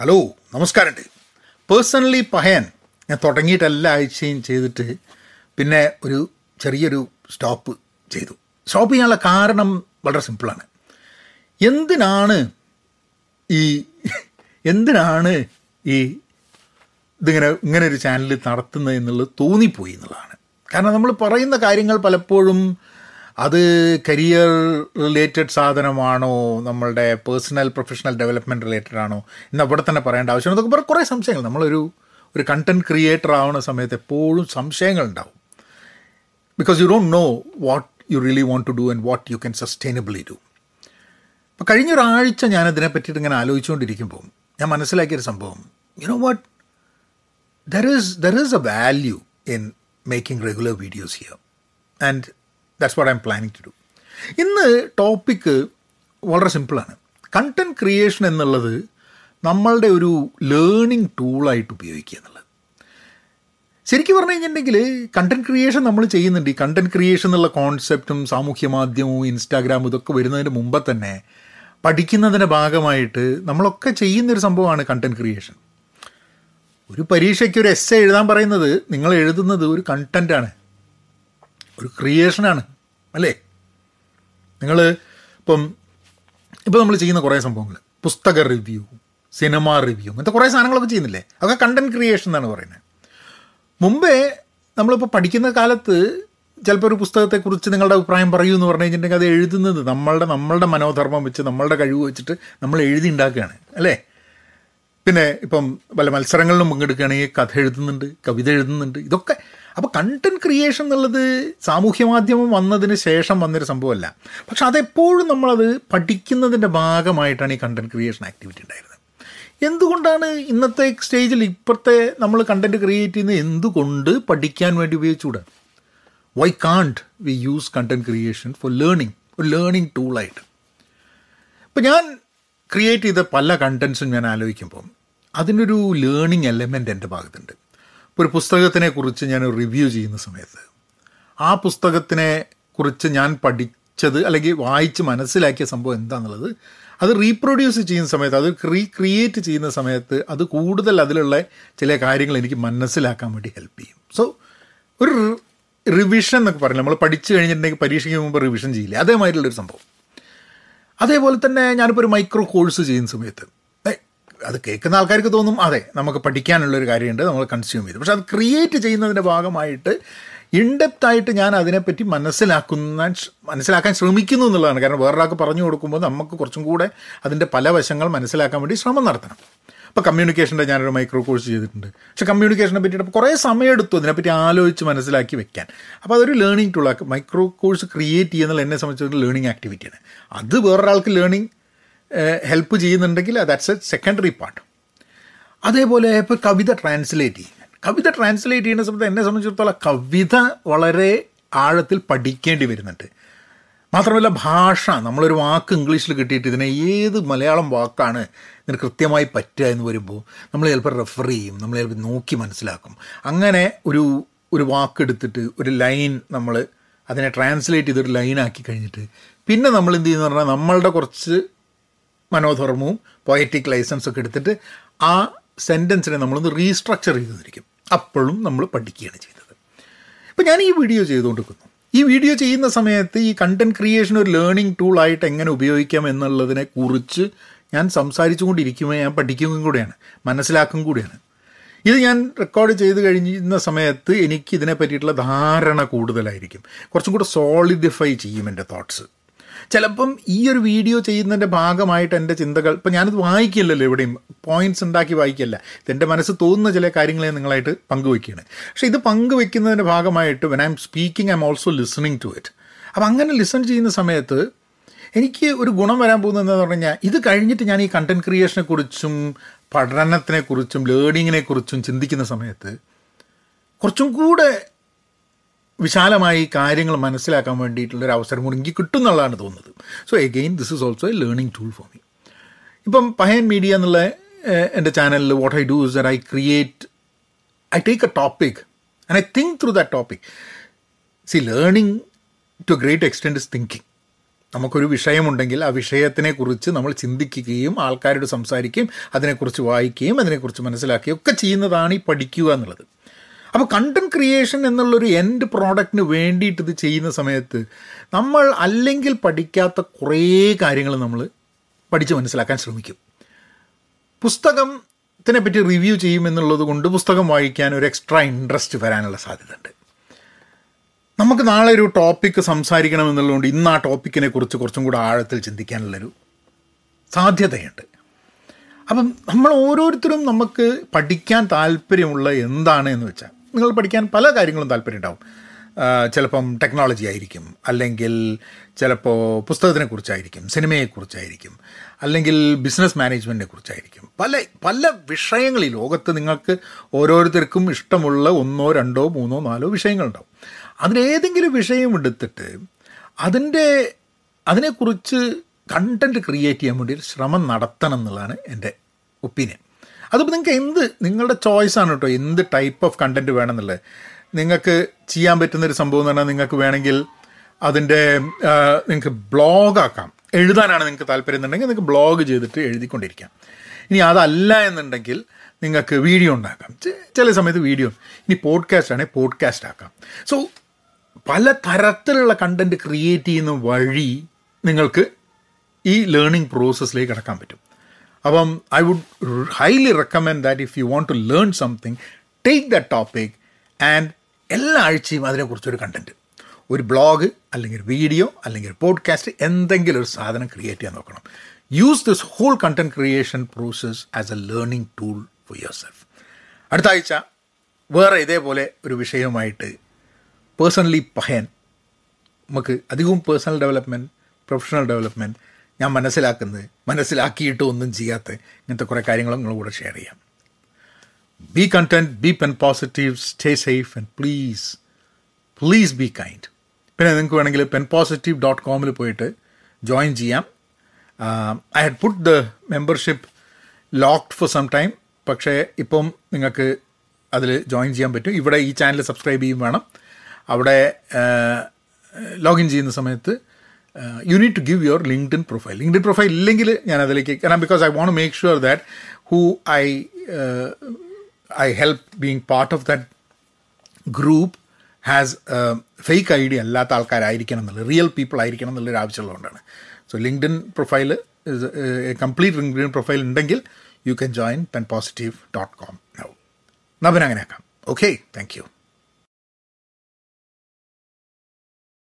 Hello നമസ്കാരമുണ്ട് personally പഹയൻ ഞാൻ തുടങ്ങിയിട്ട് എല്ലാ ആഴ്ചയും ചെയ്തിട്ട് പിന്നെ ഒരു ചെറിയൊരു സ്റ്റോപ്പ് ചെയ്തു. സ്റ്റോപ്പ് ചെയ്യാനുള്ള കാരണം വളരെ സിമ്പിളാണ് എന്തിനാണ് ഈ എന്തിനാണ് ഈ ഇതിങ്ങനെ ഇങ്ങനെ ഒരു ചാനൽ നടത്തുന്നത് എന്നുള്ളത് തോന്നിപ്പോയി എന്നുള്ളതാണ്. കാരണം നമ്മൾ പറയുന്ന കാര്യങ്ങൾ പലപ്പോഴും അത് കരിയർ റിലേറ്റഡ് സാധനമാണോ? നമ്മളുടെ പേഴ്സണൽ പ്രൊഫഷണൽ ഡെവലപ്മെന്റ് റിലേറ്റഡ് ആണോ? എന്ന് അവിടെ തന്നെ പറയേണ്ട ആവശ്യം എന്നൊക്കെ പറഞ്ഞാൽ കുറേ സംശയങ്ങൾ. നമ്മളൊരു ഒരു കണ്ടന്റ് ക്രിയേറ്റർ ആവുന്ന സമയത്ത് എപ്പോഴും സംശയങ്ങൾ ഉണ്ടാവും. Because you don't know what you really want to do and what you can sustainably do അപ്പോൾ കഴിഞ്ഞ ഒരാഴ്ച അതിനെ പറ്റിയിട്ട് ഇങ്ങനെ ആലോചിച്ചുകൊണ്ടിരിക്കുമ്പോൾ ഞാൻ മനസ്സിലാക്കിയൊരു സംഭവം. You know what there is there is a value in making regular videos here and that's what I am planning to do ഇന്ന് ടോപ്പിക്ക് വളരെ സിമ്പിളാണ് കണ്ടന്റ് ക്രിയേഷൻ എന്നുള്ളത് നമ്മളുടെ ഒരു ലേണിംഗ് ടൂളായിട്ട് ഉപയോഗിക്കുക എന്നുള്ളത്. ശരിക്കും പറഞ്ഞു കഴിഞ്ഞിട്ടുണ്ടെങ്കിൽ കണ്ടന്റ് ക്രിയേഷൻ നമ്മൾ ചെയ്യുന്നുണ്ട്. ഈ കണ്ടന്റ് ക്രിയേഷൻ എന്നുള്ള കോൺസെപ്റ്റും സാമൂഹ്യ മാധ്യമവും ഇൻസ്റ്റാഗ്രാമും ഇതൊക്കെ വരുന്നതിന് മുമ്പ് തന്നെ പഠിക്കുന്നതിന്റെ ഭാഗമായിട്ട് നമ്മളൊക്കെ ചെയ്യുന്നൊരു സംഭവമാണ് കണ്ടന്റ് ക്രിയേഷൻ ഒരു പരീക്ഷയ്ക്ക് ഒരു എസ് എഴുതാൻ പറയുന്നത് നിങ്ങൾ എഴുതുന്നത് ഒരു കണ്ടന്റാണ് ഒരു ക്രിയേഷനാണ് അല്ലേ? നിങ്ങൾ ഇപ്പം ഇപ്പോൾ നമ്മൾ ചെയ്യുന്ന കുറേ സംഭവങ്ങൾ പുസ്തക റിവ്യൂ സിനിമ റിവ്യൂ അങ്ങനത്തെ കുറേ സാധനങ്ങളൊക്കെ ചെയ്യുന്നില്ലേ? അതൊക്കെ കണ്ടന്റ് ക്രിയേഷൻ എന്നാണ് പറയുന്നത് മുമ്പേ നമ്മളിപ്പോൾ പഠിക്കുന്ന കാലത്ത് ചിലപ്പോൾ ഒരു പുസ്തകത്തെക്കുറിച്ച് നിങ്ങളുടെ അഭിപ്രായം പറയൂ എന്ന് പറഞ്ഞു കഴിഞ്ഞിട്ടുണ്ടെങ്കിൽ അത് എഴുതുന്നത് നമ്മളുടെ നമ്മളുടെ മനോധർമ്മം വെച്ച് നമ്മളുടെ കഴിവ് വെച്ചിട്ട് നമ്മൾ എഴുതി ഉണ്ടാക്കുകയാണ് അല്ലേ? പിന്നെ ഇപ്പം പല മത്സരങ്ങളിലും പങ്കെടുക്കുകയാണെങ്കിൽ കഥ എഴുതുന്നുണ്ട് കവിത എഴുതുന്നുണ്ട് ഇതൊക്കെ അപ്പോൾ കണ്ടന്റ് ക്രിയേഷൻ എന്നുള്ളത് സാമൂഹ്യ മാധ്യമം വന്നതിന് ശേഷം വന്നൊരു സംഭവമല്ല. പക്ഷെ അതെപ്പോഴും നമ്മളത് പഠിക്കുന്നതിന്റെ ഭാഗമായിട്ടാണ് ഈ കണ്ടന്റ് ക്രിയേഷൻ ആക്ടിവിറ്റി ഉണ്ടായിരുന്നത്. എന്തുകൊണ്ടാണ് ഇന്നത്തെ സ്റ്റേജിൽ ഇപ്പോഴത്തെ നമ്മൾ കണ്ടന്റ് ക്രിയേറ്റ് ചെയ്യുന്നത് എന്തുകൊണ്ട് പഠിക്കാൻ വേണ്ടി ഉപയോഗിച്ചുകൂടാ? Why can't we use content creation for learning ഒരു ലേണിംഗ് ടൂളായിട്ട് ഇപ്പം ഞാൻ ക്രിയേറ്റ് ചെയ്ത പല കണ്ടൻസും ഞാൻ ആലോചിക്കുമ്പം അതിനൊരു ലേണിംഗ് എലമെന്റ് എന്റെ ഭാഗത്തുണ്ട്. ഒരു പുസ്തകത്തിനെ കുറിച്ച് ഞാൻ റിവ്യൂ ചെയ്യുന്ന സമയത്ത് ആ പുസ്തകത്തിനെ കുറിച്ച് ഞാൻ പഠിച്ചത് അല്ലെങ്കിൽ വായിച്ച് മനസ്സിലാക്കിയ സംഭവം എന്താണെന്നുള്ളത് അത് റീപ്രൊഡ്യൂസ് ചെയ്യുന്ന സമയത്ത് അത് റീക്രിയേറ്റ് ചെയ്യുന്ന സമയത്ത് അത് കൂടുതൽ അതിലുള്ള ചില കാര്യങ്ങൾ എനിക്ക് മനസ്സിലാക്കാൻ വേണ്ടി ഹെൽപ്പ് ചെയ്യും. സോ ഒരു റിവിഷൻ എന്നൊക്കെ പറയില്ല നമ്മൾ പഠിച്ചു കഴിഞ്ഞിട്ടുണ്ടെങ്കിൽ പരീക്ഷയ്ക്ക് മുമ്പ് റിവിഷൻ ചെയ്യില്ല? അതേമാതിരിയുള്ളൊരു സംഭവം. അതേപോലെ തന്നെ ഞാനിപ്പോൾ ഒരു മൈക്രോ കോഴ്സ് ചെയ്യുന്ന സമയത്ത് അത് കേൾക്കുന്ന ആൾക്കാർക്ക് തോന്നും അതെ നമുക്ക് പഠിക്കാനുള്ളൊരു കാര്യമുണ്ട് നമ്മൾ കൺസ്യൂം ചെയ്തു. പക്ഷെ അത് ക്രിയേറ്റ് ചെയ്യുന്നതിന്റെ ഭാഗമായിട്ട് ഇൻഡെപ്ത് ആയിട്ട് ഞാൻ അതിനെപ്പറ്റി മനസ്സിലാക്കുന്ന മനസ്സിലാക്കാൻ ശ്രമിക്കുന്നു എന്നുള്ളതാണ്. കാരണം വേറൊരാൾക്ക് പറഞ്ഞു കൊടുക്കുമ്പോൾ നമുക്ക് കുറച്ചും കൂടെ അതിന്റെ പല വശങ്ങൾ മനസ്സിലാക്കാൻ വേണ്ടി ശ്രമം നടത്തണം. ഇപ്പോൾ കമ്മ്യൂണിക്കേഷന്റെ ഞാനൊരു മൈക്രോ കോഴ്സ് ചെയ്തിട്ടുണ്ട്. പക്ഷെ കമ്മ്യൂണിക്കേഷനെ പറ്റിയിട്ട് കുറേ സമയമെടുത്തു അതിനെപ്പറ്റി ആലോചിച്ച് മനസ്സിലാക്കി വെക്കാൻ. അപ്പോൾ അതൊരു ലേണിംഗ് ടൂളാണ് മൈക്രോ കോഴ്സ് ക്രിയേറ്റ് ചെയ്യുന്നതിൽ എന്നെ സംബന്ധിച്ചൊരു ലേണിംഗ് ആക്ടിവിറ്റിയാണ് അത് വേറൊരാൾക്ക് ലേണിംഗ് ഹെൽപ്പ് ചെയ്യുന്നുണ്ടെങ്കിൽ ദാറ്റ്സ് എ സെക്കൻഡറി പാർട്ട് അതേപോലെ ഇപ്പോൾ കവിത ട്രാൻസ്ലേറ്റ് ചെയ്യുക. കവിത ട്രാൻസ്ലേറ്റ് ചെയ്യുന്ന സമയത്ത് എന്നെ സംബന്ധിച്ചിടത്തോളം കവിത വളരെ ആഴത്തിൽ പഠിക്കേണ്ടി വരുന്നുണ്ട്. മാത്രമല്ല ഭാഷ നമ്മളൊരു വാക്ക് ഇംഗ്ലീഷിൽ കിട്ടിയിട്ട് ഇതിനെ ഏത് മലയാളം വാക്കാണ് ഇതിന് കൃത്യമായി പറ്റുക എന്ന് വരുമ്പോൾ നമ്മൾ ചിലപ്പോൾ റെഫർ ചെയ്യും നമ്മൾ ചിലപ്പോൾ നോക്കി മനസ്സിലാക്കും. അങ്ങനെ ഒരു ഒരു വാക്ക് എടുത്തിട്ട് ഒരു ലൈൻ നമ്മൾ അതിനെ ട്രാൻസ്ലേറ്റ് ചെയ്തൊരു ലൈനാക്കി കഴിഞ്ഞിട്ട് പിന്നെ നമ്മൾ എന്ത് ചെയ്യുന്ന പറഞ്ഞാൽ നമ്മളുടെ കുറച്ച് മനോധർമ്മവും പൊയറ്റിക് ലൈസൻസ് ഒക്കെ എടുത്തിട്ട് ആ സെന്റൻസിനെ നമ്മളൊന്ന് റീസ്ട്രക്ചർ ചെയ്തിരിക്കും അപ്പോഴും നമ്മൾ പഠിക്കുകയാണ് ചെയ്തത് ഇപ്പം ഞാൻ ഈ വീഡിയോ ചെയ്തുകൊണ്ടിരിക്കുന്നു. ഈ വീഡിയോ ചെയ്യുന്ന സമയത്ത് ഈ കണ്ടന്റ് ക്രിയേഷൻ ഒരു ലേണിംഗ് ടൂളായിട്ട് എങ്ങനെ ഉപയോഗിക്കാം എന്നുള്ളതിനെ കുറിച്ച് ഞാൻ സംസാരിച്ചു കൊണ്ടിരിക്കുമ്പോൾ ഞാൻ പഠിക്കുകയും കൂടെയാണ്. മനസ്സിലാക്കും കൂടിയാണ്. ഇത് ഞാൻ റെക്കോർഡ് ചെയ്ത് കഴിഞ്ഞിരുന്ന സമയത്ത് എനിക്ക് ഇതിനെ പറ്റിയിട്ടുള്ള ധാരണ കൂടുതലായിരിക്കും. കുറച്ചും കൂടെ സോളിഡിഫൈ ചെയ്യും എന്റെ തോട്ട്സ് ചിലപ്പം ഈ ഒരു വീഡിയോ ചെയ്യുന്നതിന്റെ ഭാഗമായിട്ട് എന്റെ ചിന്തകൾ ഇപ്പം ഞാനിത് വായിക്കില്ലല്ലോ എവിടെയും പോയിന്റ്സ് ഉണ്ടാക്കി വായിക്കില്ല ഇതെന്റെ മനസ്സ് തോന്നുന്ന ചില കാര്യങ്ങളെ നിങ്ങളായിട്ട് പങ്കുവയ്ക്കുകയാണ്. പക്ഷേ ഇത് പങ്കുവയ്ക്കുന്നതിന്റെ ഭാഗമായിട്ട് when I am speaking I am also listening to it അപ്പം അങ്ങനെ ലിസൺ ചെയ്യുന്ന സമയത്ത് എനിക്ക് ഒരു ഗുണം വരാൻ പോകുന്നത് എന്താണെന്ന് പറഞ്ഞു കഴിഞ്ഞാൽ ഇത് കഴിഞ്ഞിട്ട് ഞാൻ ഈ കണ്ടന്റ് ക്രിയേഷനെ കുറിച്ചും പഠനത്തിനെക്കുറിച്ചും ലേണിങ്ങിനെക്കുറിച്ചും ചിന്തിക്കുന്ന സമയത്ത് കുറച്ചും കൂടെ വിശാലമായി കാര്യങ്ങൾ മനസ്സിലാക്കാൻ വേണ്ടിയിട്ടുള്ളൊരു അവസരം കൂടി എനിക്ക് കിട്ടും എന്നുള്ളതാണ് തോന്നുന്നത്. So again this is also a learning tool for me ഇപ്പം പഹയൻ മീഡിയ എന്നുള്ള എന്റെ ചാനലിൽ what I do is that I create I take a topic and I think through that topic see learning to great extend is thinking നമുക്കൊരു വിഷയമുണ്ടെങ്കിൽ ആ വിഷയത്തിനെക്കുറിച്ച് നമ്മൾ ചിന്തിക്കുകയും ആൾക്കാരോട് സംസാരിക്കുകയും അതിനെക്കുറിച്ച് വായിക്കുകയും അതിനെക്കുറിച്ച് മനസ്സിലാക്കുകയും ഒക്കെ ചെയ്യുന്നതാണ് ഈ പഠിക്കുക എന്നുള്ളത്. അപ്പോൾ കണ്ടന്റ് ക്രിയേഷൻ എന്നുള്ളൊരു എൻഡ് പ്രോഡക്റ്റിന് വേണ്ടിയിട്ട് ഇത് ചെയ്യുന്ന സമയത്ത് നമ്മൾ അല്ലെങ്കിൽ പഠിക്കാത്ത കുറേ കാര്യങ്ങൾ നമ്മൾ പഠിച്ച് മനസ്സിലാക്കാൻ ശ്രമിക്കും. പുസ്തകത്തിനെ പറ്റി റിവ്യൂ ചെയ്യുമെന്നുള്ളത് കൊണ്ട് പുസ്തകം വായിക്കാൻ ഒരു എക്സ്ട്രാ ഇൻട്രസ്റ്റ് വരാനുള്ള സാധ്യതയുണ്ട്. നമുക്ക് നാളെ ഒരു ടോപ്പിക്ക് സംസാരിക്കണം എന്നുള്ളതുകൊണ്ട് ഇന്ന് ആ ടോപ്പിക്കിനെ കുറിച്ച് കുറച്ചും കൂടെ ആഴത്തിൽ ചിന്തിക്കാനുള്ളൊരു സാധ്യതയുണ്ട്. അപ്പം നമ്മൾ ഓരോരുത്തരും നമുക്ക് പഠിക്കാൻ താല്പര്യമുള്ള എന്താണ് എന്ന് വെച്ചാൽ നിങ്ങൾ പഠിക്കാൻ പല കാര്യങ്ങളും താല്പര്യം ഉണ്ടാവും ചിലപ്പം ടെക്നോളജി ആയിരിക്കും. അല്ലെങ്കിൽ ചിലപ്പോൾ പുസ്തകത്തിനെ കുറിച്ചായിരിക്കും സിനിമയെക്കുറിച്ചായിരിക്കും അല്ലെങ്കിൽ ബിസിനസ് മാനേജ്മെന്റിനെ കുറിച്ചായിരിക്കും. പല പല വിഷയങ്ങൾ ഈ ലോകത്ത് നിങ്ങൾക്ക് ഓരോരുത്തർക്കും ഇഷ്ടമുള്ള ഒന്നോ രണ്ടോ മൂന്നോ നാലോ വിഷയങ്ങളുണ്ടാവും. അതിലേതെങ്കിലും വിഷയം എടുത്തിട്ട് അതിന്റെ അതിനെക്കുറിച്ച് കണ്ടന്റ് ക്രിയേറ്റ് ചെയ്യാൻ വേണ്ടി ഒരു ശ്രമം നടത്തണം എന്നുള്ളതാണ് എന്റെ ഒപ്പീനിയൻ അതിപ്പോൾ നിങ്ങൾക്ക് എന്ത് നിങ്ങളുടെ ചോയ്സ് ആണ് കേട്ടോ എന്ത് ടൈപ്പ് ഓഫ് കണ്ടന്റ് വേണമെന്നുള്ളത്. നിങ്ങൾക്ക് ചെയ്യാൻ പറ്റുന്ന ഒരു സംഭവം എന്ന് പറഞ്ഞാൽ നിങ്ങൾക്ക് വേണമെങ്കിൽ അതിന്റെ നിങ്ങൾക്ക് ബ്ലോഗാക്കാം എഴുതാനാണ് നിങ്ങൾക്ക് താല്പര്യം എന്നുണ്ടെങ്കിൽ നിങ്ങൾക്ക് ബ്ലോഗ് ചെയ്തിട്ട് എഴുതിക്കൊണ്ടിരിക്കാം. ഇനി അതല്ല എന്നുണ്ടെങ്കിൽ നിങ്ങൾക്ക് വീഡിയോ ഉണ്ടാക്കാം. ചില സമയത്ത് വീഡിയോ ഇനി പോഡ്കാസ്റ്റ് ആണെങ്കിൽ പോഡ്കാസ്റ്റ് ആക്കാം. സോ പല തരത്തിലുള്ള കണ്ടന്റ് ക്രിയേറ്റ് ചെയ്യുന്ന വഴി നിങ്ങൾക്ക് ഈ ലേണിംഗ് പ്രോസസ്സിലേക്ക് കടക്കാൻ പറ്റും. അപ്പം I would highly recommend that if you want to learn something take the topic and എല്ലാ ആഴ്ചയും അതിനെക്കുറിച്ചൊരു കണ്ടന്റ് ഒരു ബ്ലോഗ് അല്ലെങ്കിൽ വീഡിയോ അല്ലെങ്കിൽ പോഡ്കാസ്റ്റ് എന്തെങ്കിലും ഒരു സാധനം ക്രിയേറ്റ് ചെയ്യാൻ നോക്കണം. Use this whole content creation process as a learning tool for yourself അടുത്ത ആഴ്ച വേറെ ഇതേപോലെ ഒരു വിഷയവുമായിട്ട് പേഴ്സണലി പഹയൻ. നമുക്ക് അധികവും പേഴ്സണൽ ഡെവലപ്മെന്റ് പ്രൊഫഷണൽ ഡെവലപ്മെന്റ് ഞാൻ മനസ്സിലാക്കുന്നത് മനസ്സിലാക്കിയിട്ട് ഒന്നും ചെയ്യാത്ത ഇങ്ങനത്തെ കുറേ കാര്യങ്ങളും നിങ്ങളുടെ കൂടെ ഷെയർ ചെയ്യാം. Be content be Pen Positive stay safe and please please be kind പിന്നെ നിങ്ങൾക്ക് വേണമെങ്കിൽ പെൻ പോസിറ്റീവ് ഡോട്ട് കോമിൽ പോയിട്ട് ജോയിൻ ചെയ്യാം. I had put the membership locked for some time പക്ഷേ ഇപ്പം നിങ്ങൾക്ക് അതിൽ ജോയിൻ ചെയ്യാൻ പറ്റും. ഇവിടെ ഈ ചാനൽ സബ്സ്ക്രൈബ് ചെയ്യും വേണം. അവിടെ ലോഗിൻ ചെയ്യുന്ന സമയത്ത് you need to give your LinkedIn profile LinkedIn profile ഇല്ലെങ്കിൽ ഞാൻ അതിലേക്ക് കാരണം because I want make sure that who I I help being part of that group has fake I D അല്ലാത്ത ആൾക്കാരായിരിക്കണം എന്നുള്ളത് റിയൽ പീപ്പിൾ ആയിരിക്കണം എന്നുള്ളൊരു ആവശ്യമുള്ളതുകൊണ്ടാണ്. So LinkedIn profile complete LinkedIn profile ഉണ്ടെങ്കിൽ you can join Pen Positive dot com now പിന്നെ അങ്ങനെ ആക്കാം okay thank you